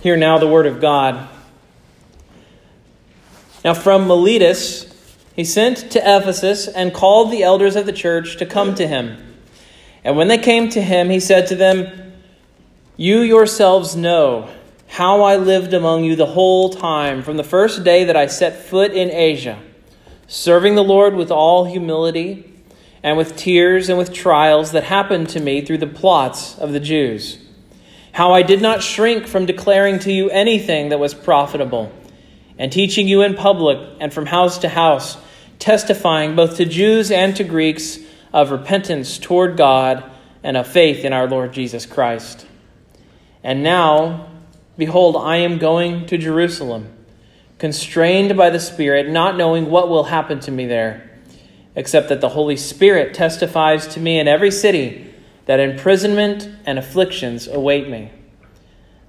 Hear now the word of God. Now, from Miletus, he sent to Ephesus and called the elders of the church to come to him. And when they came to him, he said to them, You yourselves know how I lived among you the whole time, from the first day that I set foot in Asia, serving the Lord with all humility and with tears and with trials that happened to me through the plots of the Jews how I did not shrink from declaring to you anything that was profitable, and teaching you in public and from house to house, testifying both to Jews and to Greeks of repentance toward God and of faith in our Lord Jesus Christ. And now, behold, I am going to Jerusalem, constrained by the Spirit, not knowing what will happen to me there, except that the Holy Spirit testifies to me in every city that imprisonment and afflictions await me.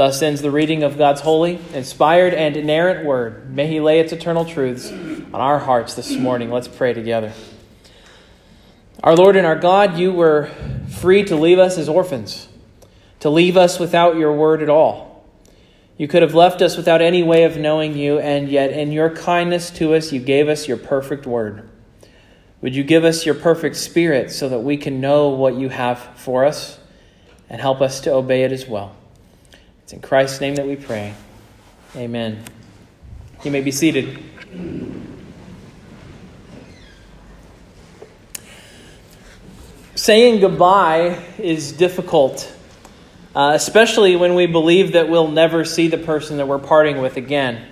Thus ends the reading of God's holy, inspired, and inerrant word. May He lay its eternal truths on our hearts this morning. Let's pray together. Our Lord and our God, you were free to leave us as orphans, to leave us without your word at all. You could have left us without any way of knowing you, and yet in your kindness to us, you gave us your perfect word. Would you give us your perfect spirit so that we can know what you have for us? and help us to obey it as well. It's in Christ's name that we pray. Amen. You may be seated. Saying goodbye is difficult, uh, especially when we believe that we'll never see the person that we're parting with again.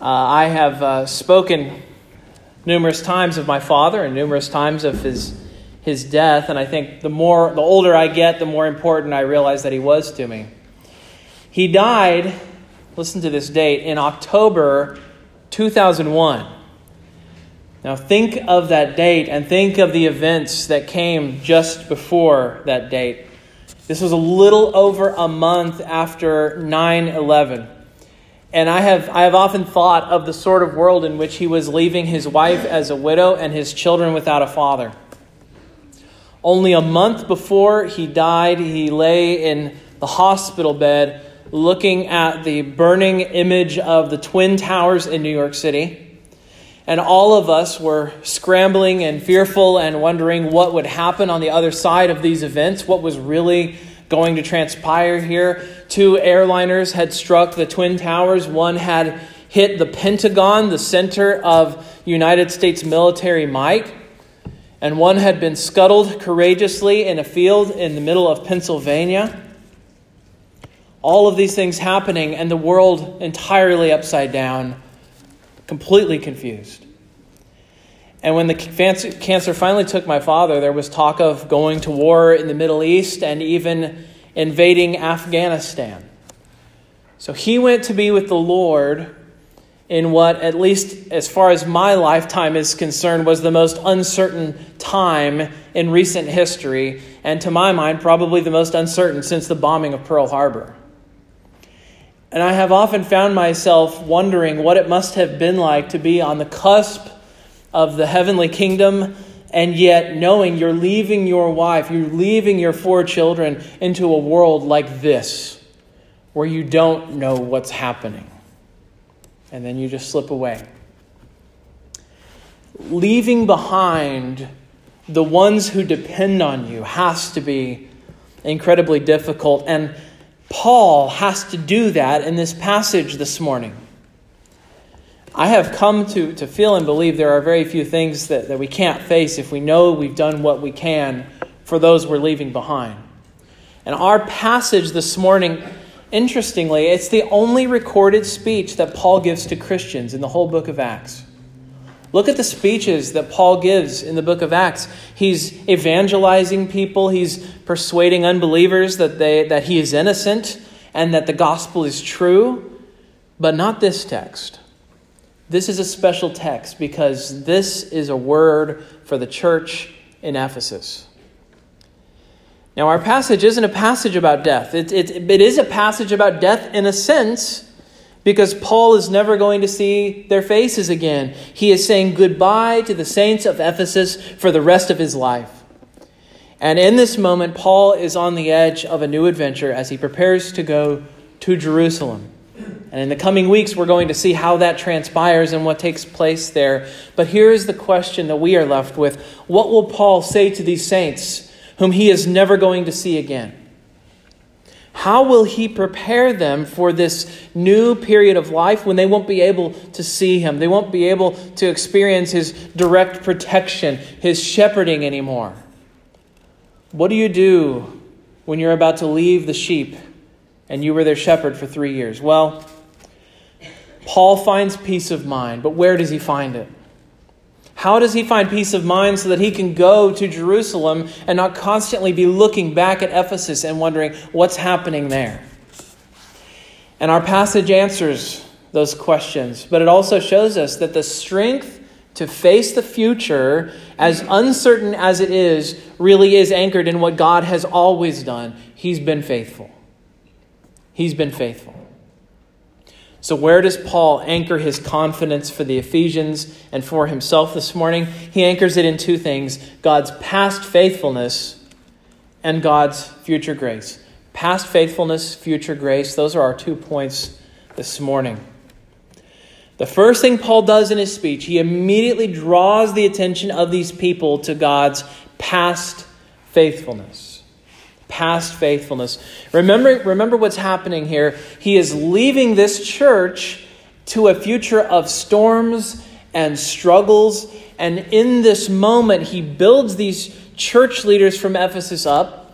Uh, I have uh, spoken numerous times of my father and numerous times of his his death, and I think the more the older I get, the more important I realize that he was to me. He died, listen to this date, in October 2001. Now think of that date and think of the events that came just before that date. This was a little over a month after 9 11. And I have, I have often thought of the sort of world in which he was leaving his wife as a widow and his children without a father. Only a month before he died, he lay in the hospital bed looking at the burning image of the Twin Towers in New York City. And all of us were scrambling and fearful and wondering what would happen on the other side of these events, what was really going to transpire here. Two airliners had struck the Twin Towers, one had hit the Pentagon, the center of United States military might and one had been scuttled courageously in a field in the middle of Pennsylvania. All of these things happening, and the world entirely upside down, completely confused. And when the cancer finally took my father, there was talk of going to war in the Middle East and even invading Afghanistan. So he went to be with the Lord in what, at least as far as my lifetime is concerned, was the most uncertain time in recent history, and to my mind, probably the most uncertain since the bombing of Pearl Harbor. And I have often found myself wondering what it must have been like to be on the cusp of the heavenly kingdom, and yet knowing you're leaving your wife, you're leaving your four children into a world like this, where you don't know what's happening. And then you just slip away. Leaving behind the ones who depend on you has to be incredibly difficult. And Paul has to do that in this passage this morning. I have come to, to feel and believe there are very few things that, that we can't face if we know we've done what we can for those we're leaving behind. And our passage this morning, interestingly, it's the only recorded speech that Paul gives to Christians in the whole book of Acts. Look at the speeches that Paul gives in the book of Acts. He's evangelizing people, he's persuading unbelievers that, they, that he is innocent and that the gospel is true, but not this text. This is a special text because this is a word for the church in Ephesus. Now, our passage isn't a passage about death. It, it, it is a passage about death in a sense because Paul is never going to see their faces again. He is saying goodbye to the saints of Ephesus for the rest of his life. And in this moment, Paul is on the edge of a new adventure as he prepares to go to Jerusalem. And in the coming weeks, we're going to see how that transpires and what takes place there. But here is the question that we are left with What will Paul say to these saints whom he is never going to see again? How will he prepare them for this new period of life when they won't be able to see him? They won't be able to experience his direct protection, his shepherding anymore. What do you do when you're about to leave the sheep and you were their shepherd for three years? Well, Paul finds peace of mind, but where does he find it? How does he find peace of mind so that he can go to Jerusalem and not constantly be looking back at Ephesus and wondering what's happening there? And our passage answers those questions, but it also shows us that the strength to face the future, as uncertain as it is, really is anchored in what God has always done. He's been faithful. He's been faithful. So, where does Paul anchor his confidence for the Ephesians and for himself this morning? He anchors it in two things God's past faithfulness and God's future grace. Past faithfulness, future grace, those are our two points this morning. The first thing Paul does in his speech, he immediately draws the attention of these people to God's past faithfulness past faithfulness. Remember, remember what's happening here. He is leaving this church to a future of storms and struggles. And in this moment, he builds these church leaders from Ephesus up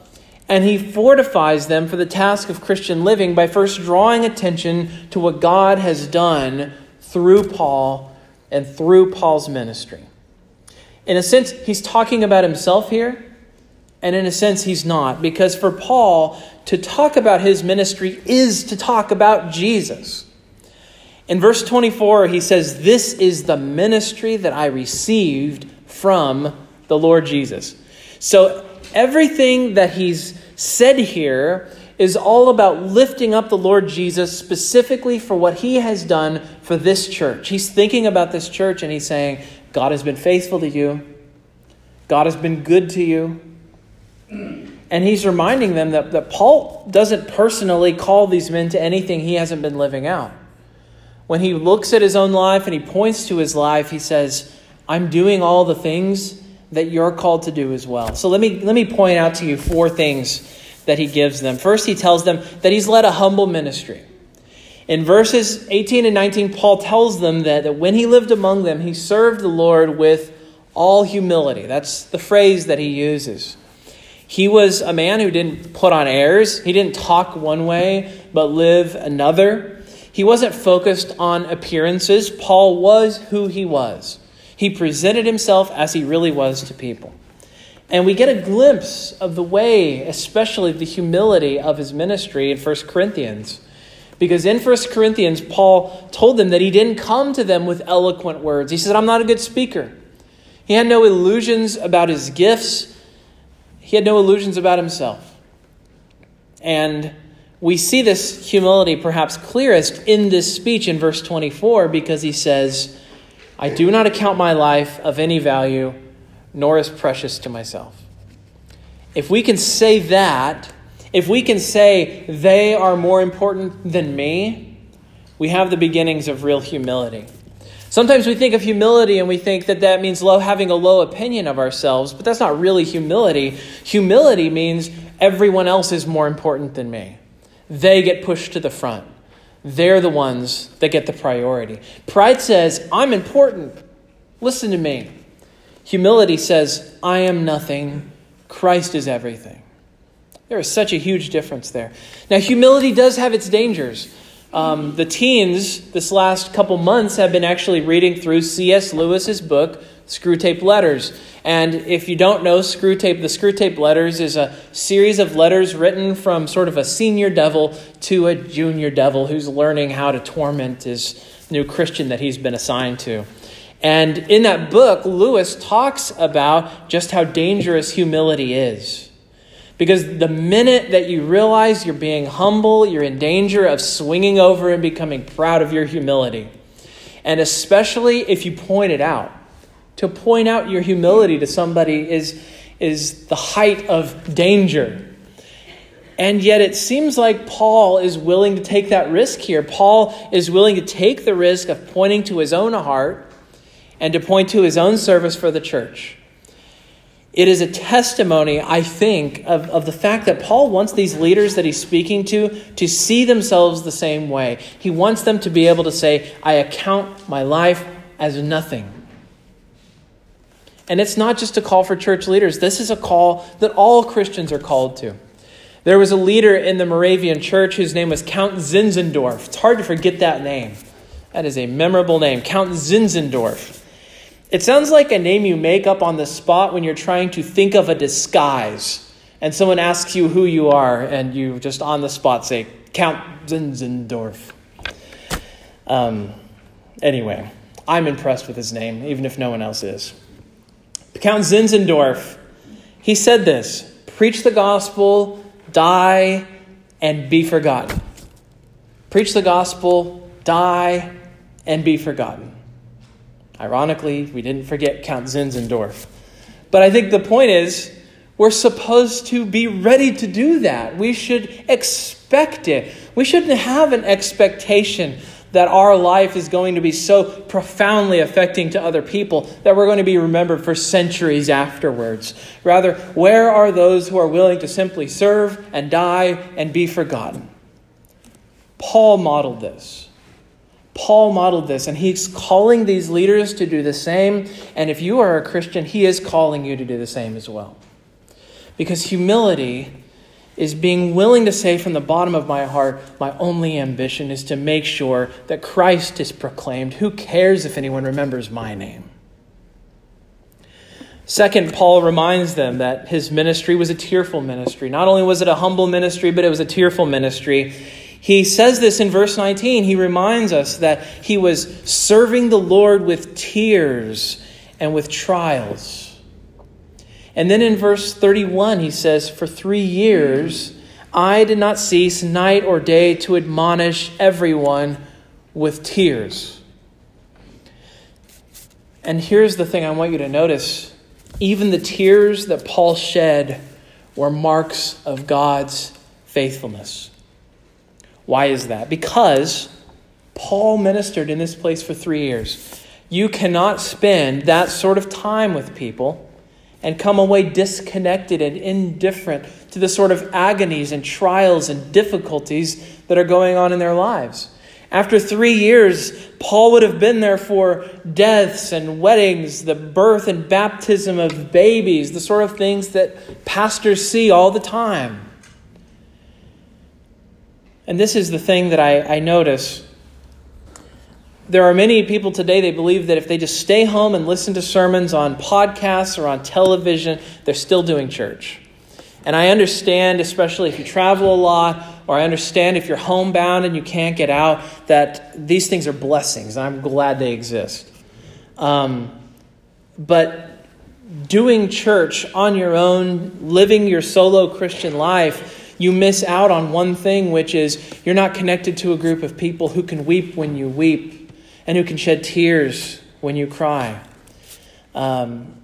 and he fortifies them for the task of Christian living by first drawing attention to what God has done through Paul and through Paul's ministry. In a sense, he's talking about himself here and in a sense, he's not, because for Paul, to talk about his ministry is to talk about Jesus. In verse 24, he says, This is the ministry that I received from the Lord Jesus. So everything that he's said here is all about lifting up the Lord Jesus specifically for what he has done for this church. He's thinking about this church and he's saying, God has been faithful to you, God has been good to you. And he's reminding them that, that Paul doesn't personally call these men to anything he hasn't been living out. When he looks at his own life and he points to his life, he says, I'm doing all the things that you're called to do as well. So let me, let me point out to you four things that he gives them. First, he tells them that he's led a humble ministry. In verses 18 and 19, Paul tells them that, that when he lived among them, he served the Lord with all humility. That's the phrase that he uses. He was a man who didn't put on airs. He didn't talk one way but live another. He wasn't focused on appearances. Paul was who he was. He presented himself as he really was to people. And we get a glimpse of the way, especially the humility of his ministry in 1 Corinthians. Because in 1 Corinthians, Paul told them that he didn't come to them with eloquent words. He said, I'm not a good speaker. He had no illusions about his gifts, he had no illusions about himself. And we see this humility perhaps clearest in this speech in verse 24 because he says, I do not account my life of any value, nor as precious to myself. If we can say that, if we can say they are more important than me, we have the beginnings of real humility. Sometimes we think of humility and we think that that means low, having a low opinion of ourselves, but that's not really humility. Humility means everyone else is more important than me. They get pushed to the front. They're the ones that get the priority. Pride says, I'm important. Listen to me. Humility says, I am nothing. Christ is everything. There is such a huge difference there. Now, humility does have its dangers. Um, the teens this last couple months have been actually reading through C.S. Lewis's book, Screwtape Letters. And if you don't know Screwtape, the Screwtape Letters is a series of letters written from sort of a senior devil to a junior devil who's learning how to torment his new Christian that he's been assigned to. And in that book, Lewis talks about just how dangerous humility is. Because the minute that you realize you're being humble, you're in danger of swinging over and becoming proud of your humility. And especially if you point it out. To point out your humility to somebody is, is the height of danger. And yet it seems like Paul is willing to take that risk here. Paul is willing to take the risk of pointing to his own heart and to point to his own service for the church. It is a testimony, I think, of, of the fact that Paul wants these leaders that he's speaking to to see themselves the same way. He wants them to be able to say, I account my life as nothing. And it's not just a call for church leaders, this is a call that all Christians are called to. There was a leader in the Moravian church whose name was Count Zinzendorf. It's hard to forget that name. That is a memorable name, Count Zinzendorf. It sounds like a name you make up on the spot when you're trying to think of a disguise and someone asks you who you are and you just on the spot say, Count Zinzendorf. Um, anyway, I'm impressed with his name, even if no one else is. Count Zinzendorf, he said this Preach the gospel, die, and be forgotten. Preach the gospel, die, and be forgotten. Ironically, we didn't forget Count Zinzendorf. But I think the point is, we're supposed to be ready to do that. We should expect it. We shouldn't have an expectation that our life is going to be so profoundly affecting to other people that we're going to be remembered for centuries afterwards. Rather, where are those who are willing to simply serve and die and be forgotten? Paul modeled this. Paul modeled this, and he's calling these leaders to do the same. And if you are a Christian, he is calling you to do the same as well. Because humility is being willing to say from the bottom of my heart, my only ambition is to make sure that Christ is proclaimed. Who cares if anyone remembers my name? Second, Paul reminds them that his ministry was a tearful ministry. Not only was it a humble ministry, but it was a tearful ministry. He says this in verse 19. He reminds us that he was serving the Lord with tears and with trials. And then in verse 31, he says, For three years I did not cease night or day to admonish everyone with tears. And here's the thing I want you to notice even the tears that Paul shed were marks of God's faithfulness. Why is that? Because Paul ministered in this place for three years. You cannot spend that sort of time with people and come away disconnected and indifferent to the sort of agonies and trials and difficulties that are going on in their lives. After three years, Paul would have been there for deaths and weddings, the birth and baptism of babies, the sort of things that pastors see all the time. And this is the thing that I, I notice there are many people today, they believe that if they just stay home and listen to sermons on podcasts or on television, they're still doing church. And I understand, especially if you travel a lot, or I understand if you're homebound and you can't get out, that these things are blessings, I'm glad they exist. Um, but doing church on your own, living your solo Christian life, you miss out on one thing, which is you're not connected to a group of people who can weep when you weep and who can shed tears when you cry. Um,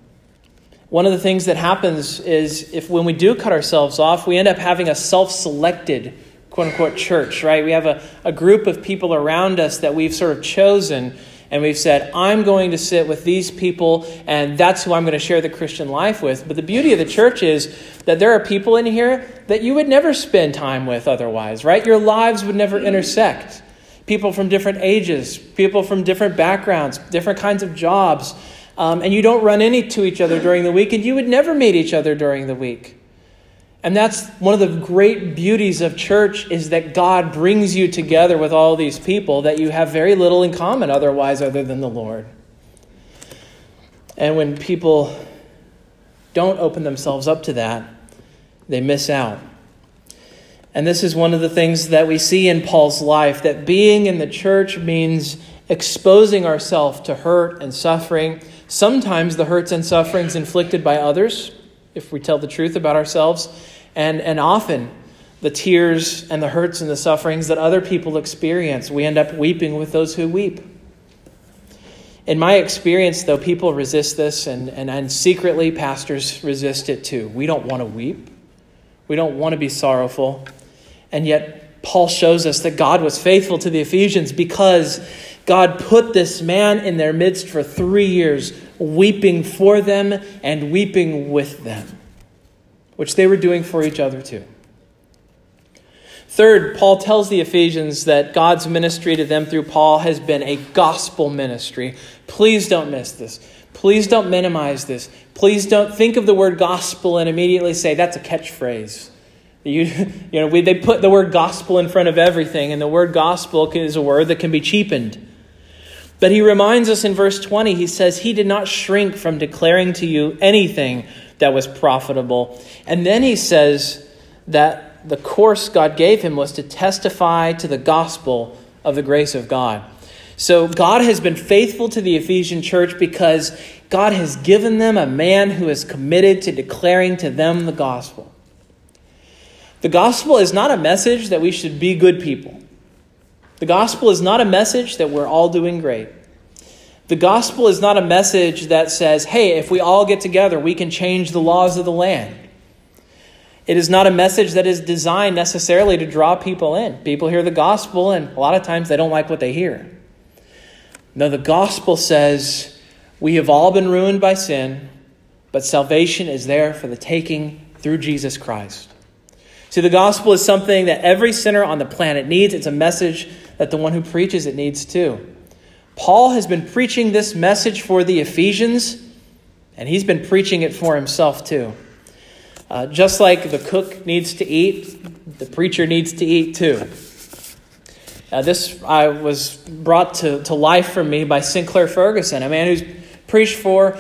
one of the things that happens is if when we do cut ourselves off, we end up having a self selected, quote unquote, church, right? We have a, a group of people around us that we've sort of chosen and we've said, I'm going to sit with these people, and that's who I'm going to share the Christian life with. But the beauty of the church is that there are people in here that you would never spend time with otherwise, right? Your lives would never intersect people from different ages, people from different backgrounds, different kinds of jobs. Um, and you don't run into each other during the week, and you would never meet each other during the week. And that's one of the great beauties of church is that God brings you together with all these people that you have very little in common otherwise other than the Lord. And when people don't open themselves up to that, they miss out. And this is one of the things that we see in Paul's life that being in the church means exposing ourselves to hurt and suffering. Sometimes the hurts and sufferings inflicted by others, if we tell the truth about ourselves, and, and often the tears and the hurts and the sufferings that other people experience. We end up weeping with those who weep. In my experience, though, people resist this, and, and, and secretly, pastors resist it too. We don't want to weep. We don't want to be sorrowful. And yet, Paul shows us that God was faithful to the Ephesians because God put this man in their midst for three years, weeping for them and weeping with them, which they were doing for each other too. Third, Paul tells the Ephesians that God's ministry to them through Paul has been a gospel ministry. Please don't miss this. Please don't minimize this. Please don't think of the word gospel and immediately say that's a catchphrase. You, you know, we, they put the word gospel in front of everything, and the word gospel is a word that can be cheapened. But he reminds us in verse 20, he says, He did not shrink from declaring to you anything that was profitable. And then he says that the course God gave him was to testify to the gospel of the grace of God. So God has been faithful to the Ephesian church because God has given them a man who is committed to declaring to them the gospel. The gospel is not a message that we should be good people. The gospel is not a message that we're all doing great. The gospel is not a message that says, hey, if we all get together, we can change the laws of the land. It is not a message that is designed necessarily to draw people in. People hear the gospel, and a lot of times they don't like what they hear. No, the gospel says we have all been ruined by sin, but salvation is there for the taking through Jesus Christ. See, the gospel is something that every sinner on the planet needs. It's a message that the one who preaches it needs too. Paul has been preaching this message for the Ephesians, and he's been preaching it for himself too. Uh, just like the cook needs to eat, the preacher needs to eat too. This I was brought to, to life for me by Sinclair Ferguson, a man who's preached for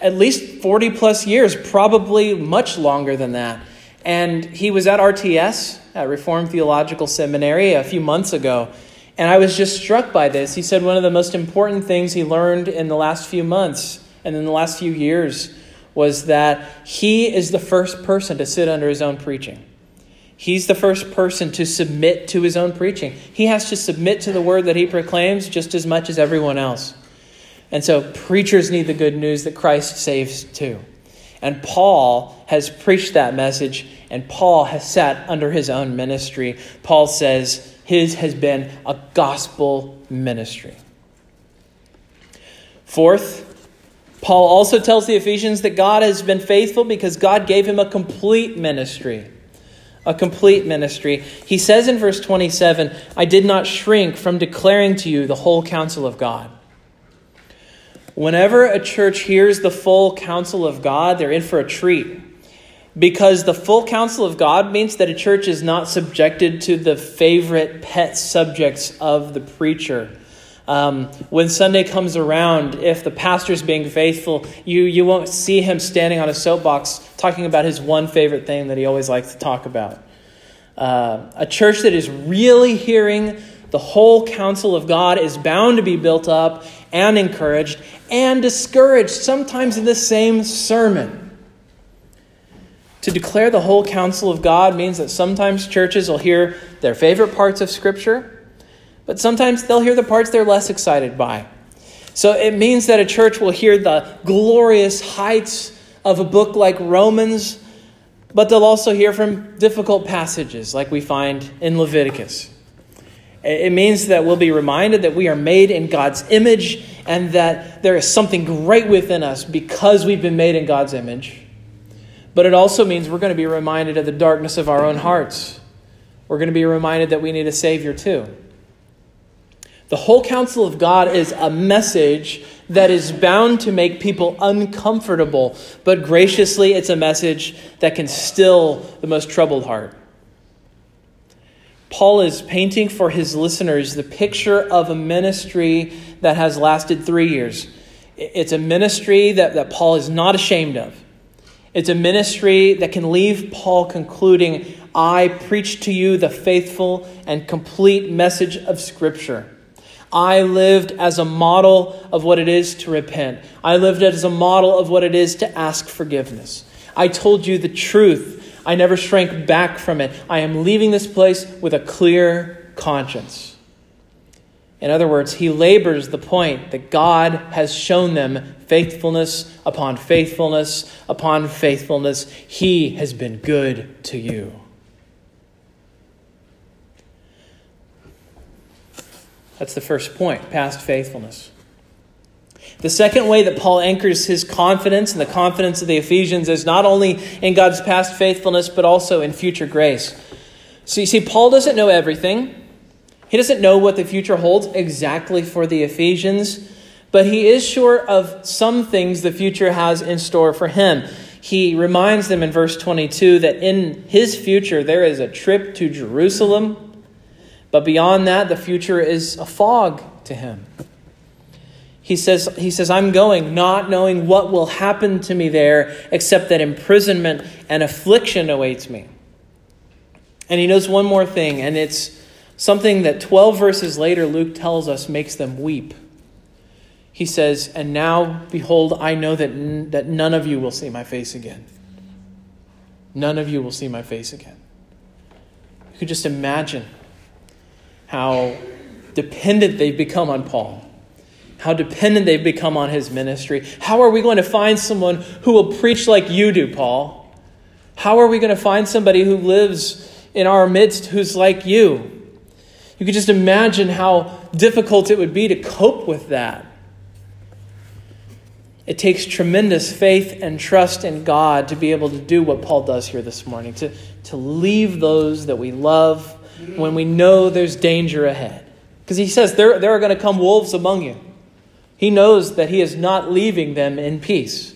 at least 40 plus years, probably much longer than that. And he was at RTS, at Reformed Theological Seminary, a few months ago. And I was just struck by this. He said one of the most important things he learned in the last few months and in the last few years was that he is the first person to sit under his own preaching. He's the first person to submit to his own preaching. He has to submit to the word that he proclaims just as much as everyone else. And so preachers need the good news that Christ saves too. And Paul has preached that message, and Paul has sat under his own ministry. Paul says his has been a gospel ministry. Fourth, Paul also tells the Ephesians that God has been faithful because God gave him a complete ministry. A complete ministry. He says in verse 27 I did not shrink from declaring to you the whole counsel of God. Whenever a church hears the full counsel of God, they're in for a treat. Because the full counsel of God means that a church is not subjected to the favorite pet subjects of the preacher. Um, when Sunday comes around, if the pastor's being faithful, you, you won't see him standing on a soapbox talking about his one favorite thing that he always likes to talk about. Uh, a church that is really hearing the whole counsel of God is bound to be built up and encouraged and discouraged, sometimes in the same sermon. To declare the whole counsel of God means that sometimes churches will hear their favorite parts of Scripture, but sometimes they'll hear the parts they're less excited by. So it means that a church will hear the glorious heights of a book like Romans, but they'll also hear from difficult passages like we find in Leviticus. It means that we'll be reminded that we are made in God's image and that there is something great within us because we've been made in God's image. But it also means we're going to be reminded of the darkness of our own hearts. We're going to be reminded that we need a Savior too. The whole counsel of God is a message that is bound to make people uncomfortable, but graciously, it's a message that can still the most troubled heart. Paul is painting for his listeners the picture of a ministry that has lasted three years. It's a ministry that, that Paul is not ashamed of. It's a ministry that can leave Paul concluding, I preach to you the faithful and complete message of Scripture. I lived as a model of what it is to repent. I lived as a model of what it is to ask forgiveness. I told you the truth. I never shrank back from it. I am leaving this place with a clear conscience. In other words, he labors the point that God has shown them faithfulness upon faithfulness upon faithfulness. He has been good to you. That's the first point past faithfulness. The second way that Paul anchors his confidence and the confidence of the Ephesians is not only in God's past faithfulness, but also in future grace. So you see, Paul doesn't know everything. He doesn't know what the future holds exactly for the Ephesians, but he is sure of some things the future has in store for him. He reminds them in verse 22 that in his future there is a trip to Jerusalem, but beyond that, the future is a fog to him. He says, he says, I'm going not knowing what will happen to me there, except that imprisonment and affliction awaits me. And he knows one more thing, and it's Something that 12 verses later Luke tells us makes them weep. He says, And now, behold, I know that, n- that none of you will see my face again. None of you will see my face again. You could just imagine how dependent they've become on Paul, how dependent they've become on his ministry. How are we going to find someone who will preach like you do, Paul? How are we going to find somebody who lives in our midst who's like you? You could just imagine how difficult it would be to cope with that. It takes tremendous faith and trust in God to be able to do what Paul does here this morning, to, to leave those that we love when we know there's danger ahead. Because he says there, there are going to come wolves among you. He knows that he is not leaving them in peace.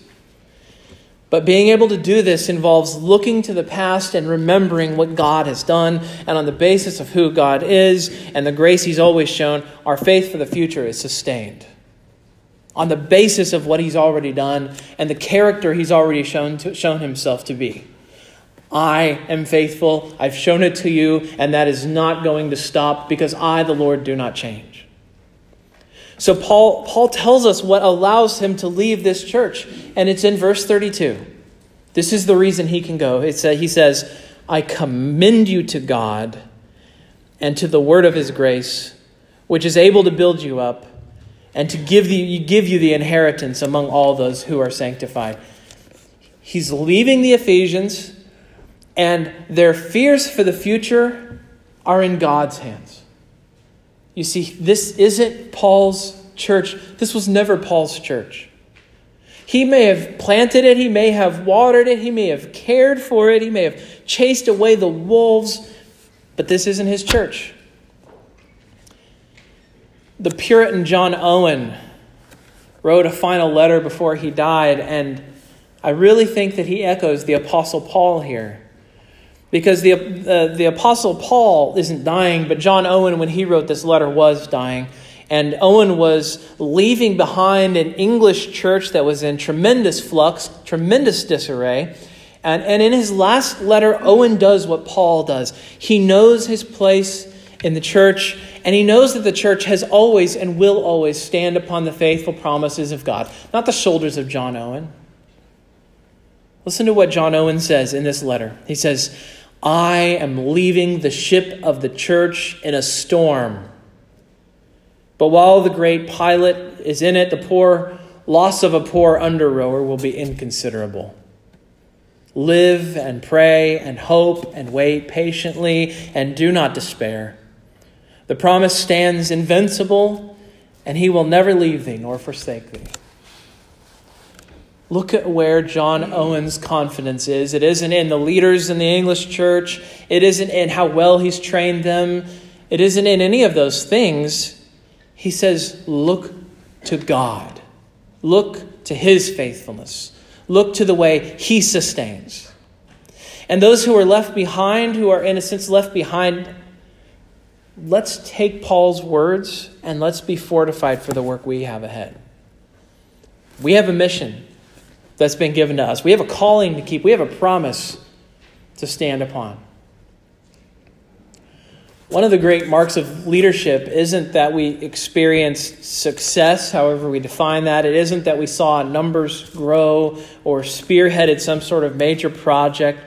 But being able to do this involves looking to the past and remembering what God has done. And on the basis of who God is and the grace He's always shown, our faith for the future is sustained. On the basis of what He's already done and the character He's already shown, to, shown Himself to be. I am faithful. I've shown it to you, and that is not going to stop because I, the Lord, do not change. So Paul, Paul tells us what allows him to leave this church, and it's in verse 32. This is the reason he can go. It's, he says, I commend you to God and to the word of his grace, which is able to build you up and to give, the, give you the inheritance among all those who are sanctified. He's leaving the Ephesians, and their fears for the future are in God's hands. You see, this isn't Paul's church. This was never Paul's church. He may have planted it, he may have watered it, he may have cared for it, he may have chased away the wolves, but this isn't his church. The Puritan John Owen wrote a final letter before he died, and I really think that he echoes the Apostle Paul here. Because the, uh, the Apostle Paul isn't dying, but John Owen, when he wrote this letter, was dying. And Owen was leaving behind an English church that was in tremendous flux, tremendous disarray. And, and in his last letter, Owen does what Paul does. He knows his place in the church, and he knows that the church has always and will always stand upon the faithful promises of God, not the shoulders of John Owen. Listen to what John Owen says in this letter. He says, I am leaving the ship of the church in a storm. But while the great pilot is in it, the poor loss of a poor under rower will be inconsiderable. Live and pray and hope and wait patiently and do not despair. The promise stands invincible, and he will never leave thee nor forsake thee. Look at where John Owen's confidence is. It isn't in the leaders in the English church, it isn't in how well he's trained them, it isn't in any of those things. He says, Look to God, look to his faithfulness. Look to the way He sustains. And those who are left behind, who are in a sense left behind, let's take Paul's words and let's be fortified for the work we have ahead. We have a mission that's been given to us, we have a calling to keep, we have a promise to stand upon. One of the great marks of leadership isn't that we experienced success, however we define that. It isn't that we saw numbers grow or spearheaded some sort of major project.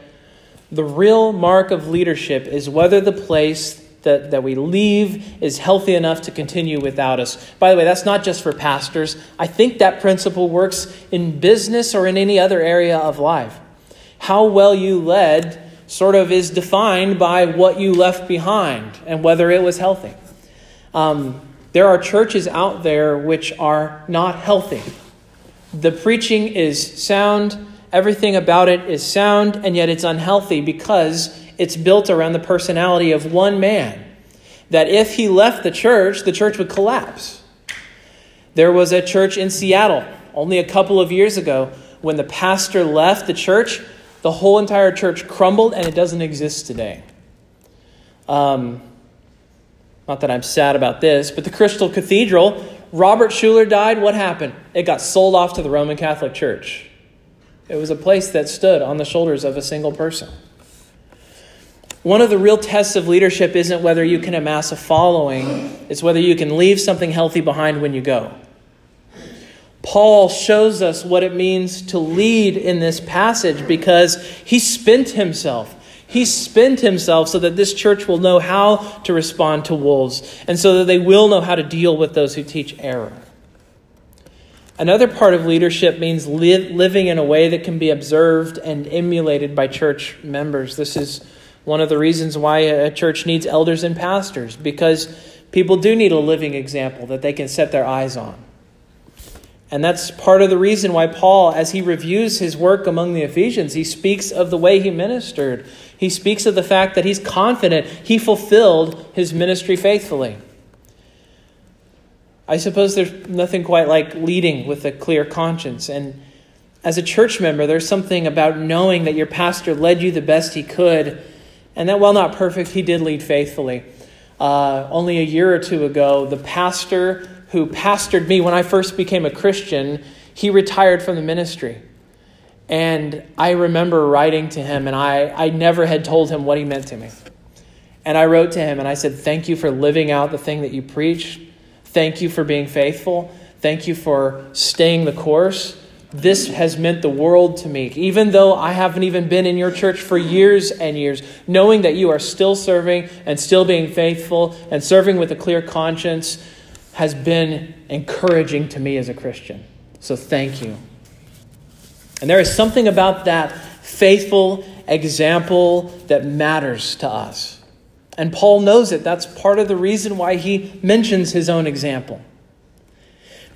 The real mark of leadership is whether the place that, that we leave is healthy enough to continue without us. By the way, that's not just for pastors. I think that principle works in business or in any other area of life. How well you led sort of is defined by what you left behind and whether it was healthy. Um, there are churches out there which are not healthy. The preaching is sound, everything about it is sound, and yet it's unhealthy because it's built around the personality of one man. That if he left the church, the church would collapse. There was a church in Seattle only a couple of years ago when the pastor left the church the whole entire church crumbled and it doesn't exist today. Um, not that I'm sad about this, but the Crystal Cathedral, Robert Schuller died. What happened? It got sold off to the Roman Catholic Church. It was a place that stood on the shoulders of a single person. One of the real tests of leadership isn't whether you can amass a following, it's whether you can leave something healthy behind when you go. Paul shows us what it means to lead in this passage because he spent himself. He spent himself so that this church will know how to respond to wolves and so that they will know how to deal with those who teach error. Another part of leadership means li- living in a way that can be observed and emulated by church members. This is one of the reasons why a church needs elders and pastors because people do need a living example that they can set their eyes on. And that's part of the reason why Paul, as he reviews his work among the Ephesians, he speaks of the way he ministered. He speaks of the fact that he's confident he fulfilled his ministry faithfully. I suppose there's nothing quite like leading with a clear conscience. And as a church member, there's something about knowing that your pastor led you the best he could, and that while not perfect, he did lead faithfully. Uh, only a year or two ago, the pastor who pastored me when I first became a Christian, he retired from the ministry. And I remember writing to him, and I, I never had told him what he meant to me. And I wrote to him and I said, Thank you for living out the thing that you preach. Thank you for being faithful. Thank you for staying the course. This has meant the world to me. Even though I haven't even been in your church for years and years, knowing that you are still serving and still being faithful and serving with a clear conscience has been encouraging to me as a Christian. So thank you. And there is something about that faithful example that matters to us. And Paul knows it. That's part of the reason why he mentions his own example.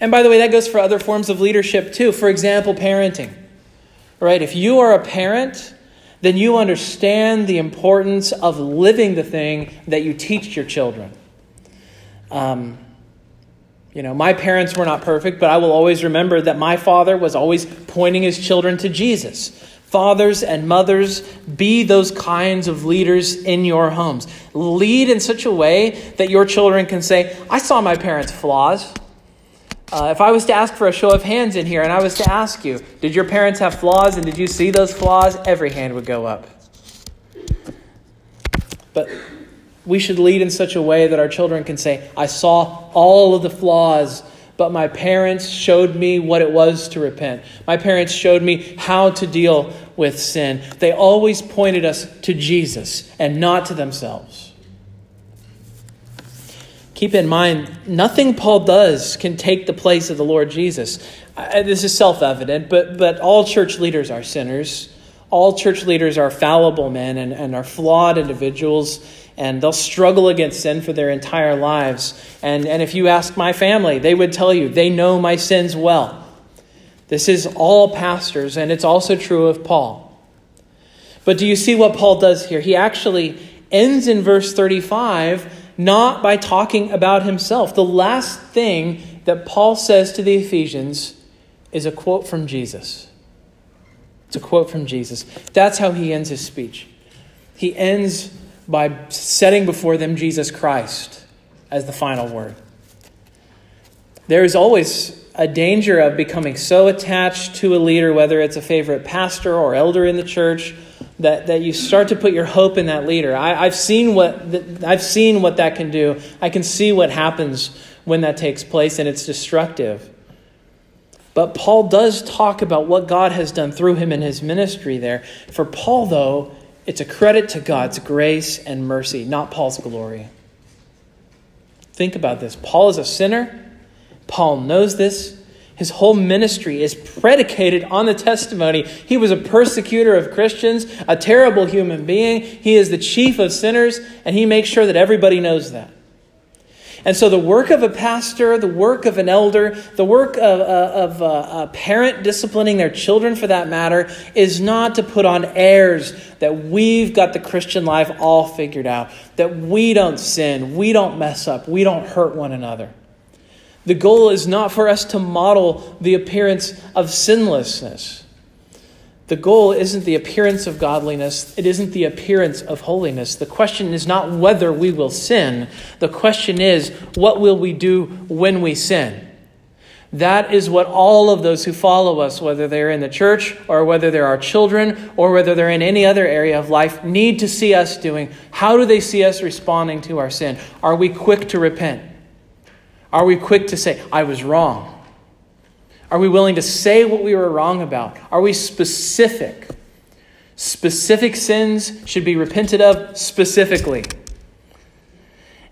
And by the way, that goes for other forms of leadership too. For example, parenting. Right? If you are a parent, then you understand the importance of living the thing that you teach your children. Um, you know, my parents were not perfect, but I will always remember that my father was always pointing his children to Jesus. Fathers and mothers, be those kinds of leaders in your homes. Lead in such a way that your children can say, I saw my parents' flaws. Uh, if I was to ask for a show of hands in here and I was to ask you, did your parents have flaws and did you see those flaws? Every hand would go up. But we should lead in such a way that our children can say, I saw all of the flaws, but my parents showed me what it was to repent. My parents showed me how to deal with sin. They always pointed us to Jesus and not to themselves keep in mind, nothing Paul does can take the place of the Lord Jesus. this is self evident, but, but all church leaders are sinners. All church leaders are fallible men and, and are flawed individuals, and they'll struggle against sin for their entire lives. And, and if you ask my family, they would tell you they know my sins well. This is all pastors, and it's also true of Paul. But do you see what Paul does here? He actually ends in verse 35 not by talking about himself. The last thing that Paul says to the Ephesians is a quote from Jesus. It's a quote from Jesus. That's how he ends his speech. He ends by setting before them Jesus Christ as the final word. There is always a danger of becoming so attached to a leader, whether it's a favorite pastor or elder in the church, that, that you start to put your hope in that leader. I, have seen what I've seen what that can do. I can see what happens when that takes place, and it's destructive. But Paul does talk about what God has done through him in his ministry there. For Paul, though, it's a credit to God's grace and mercy, not Paul's glory. Think about this. Paul is a sinner. Paul knows this. His whole ministry is predicated on the testimony. He was a persecutor of Christians, a terrible human being. He is the chief of sinners, and he makes sure that everybody knows that. And so, the work of a pastor, the work of an elder, the work of, uh, of uh, a parent disciplining their children for that matter, is not to put on airs that we've got the Christian life all figured out, that we don't sin, we don't mess up, we don't hurt one another. The goal is not for us to model the appearance of sinlessness. The goal isn't the appearance of godliness, it isn't the appearance of holiness. The question is not whether we will sin, the question is what will we do when we sin? That is what all of those who follow us, whether they're in the church or whether they're our children or whether they're in any other area of life, need to see us doing. How do they see us responding to our sin? Are we quick to repent? Are we quick to say, I was wrong? Are we willing to say what we were wrong about? Are we specific? Specific sins should be repented of specifically.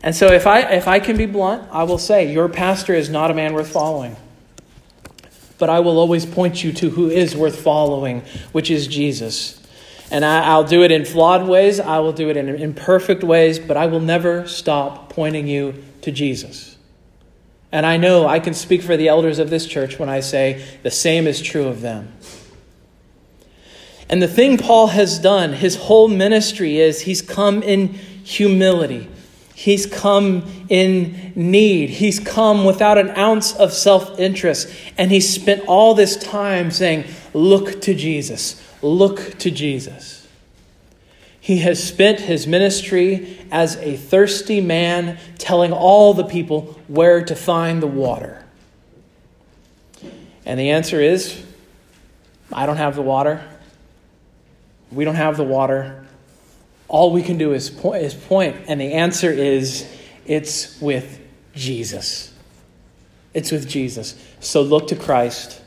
And so, if I, if I can be blunt, I will say, Your pastor is not a man worth following. But I will always point you to who is worth following, which is Jesus. And I, will do it in flawed ways, I will do it in imperfect ways, but I will never stop pointing you to Jesus. And I know I can speak for the elders of this church when I say the same is true of them. And the thing Paul has done, his whole ministry, is he's come in humility. He's come in need. He's come without an ounce of self interest. And he spent all this time saying, Look to Jesus. Look to Jesus. He has spent his ministry as a thirsty man, telling all the people where to find the water. And the answer is I don't have the water. We don't have the water. All we can do is point, is point. And the answer is it's with Jesus. It's with Jesus. So look to Christ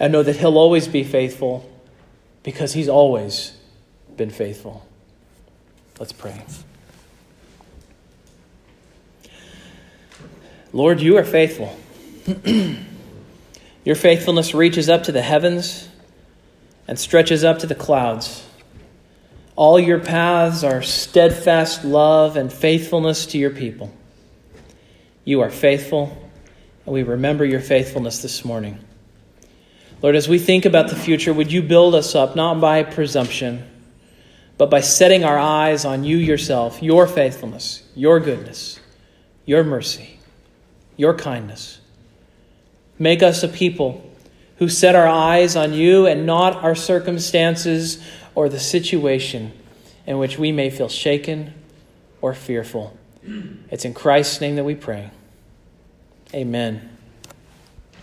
and know that He'll always be faithful because He's always been faithful. Let's pray. Lord, you are faithful. Your faithfulness reaches up to the heavens and stretches up to the clouds. All your paths are steadfast love and faithfulness to your people. You are faithful, and we remember your faithfulness this morning. Lord, as we think about the future, would you build us up not by presumption? But by setting our eyes on you yourself, your faithfulness, your goodness, your mercy, your kindness. Make us a people who set our eyes on you and not our circumstances or the situation in which we may feel shaken or fearful. It's in Christ's name that we pray. Amen.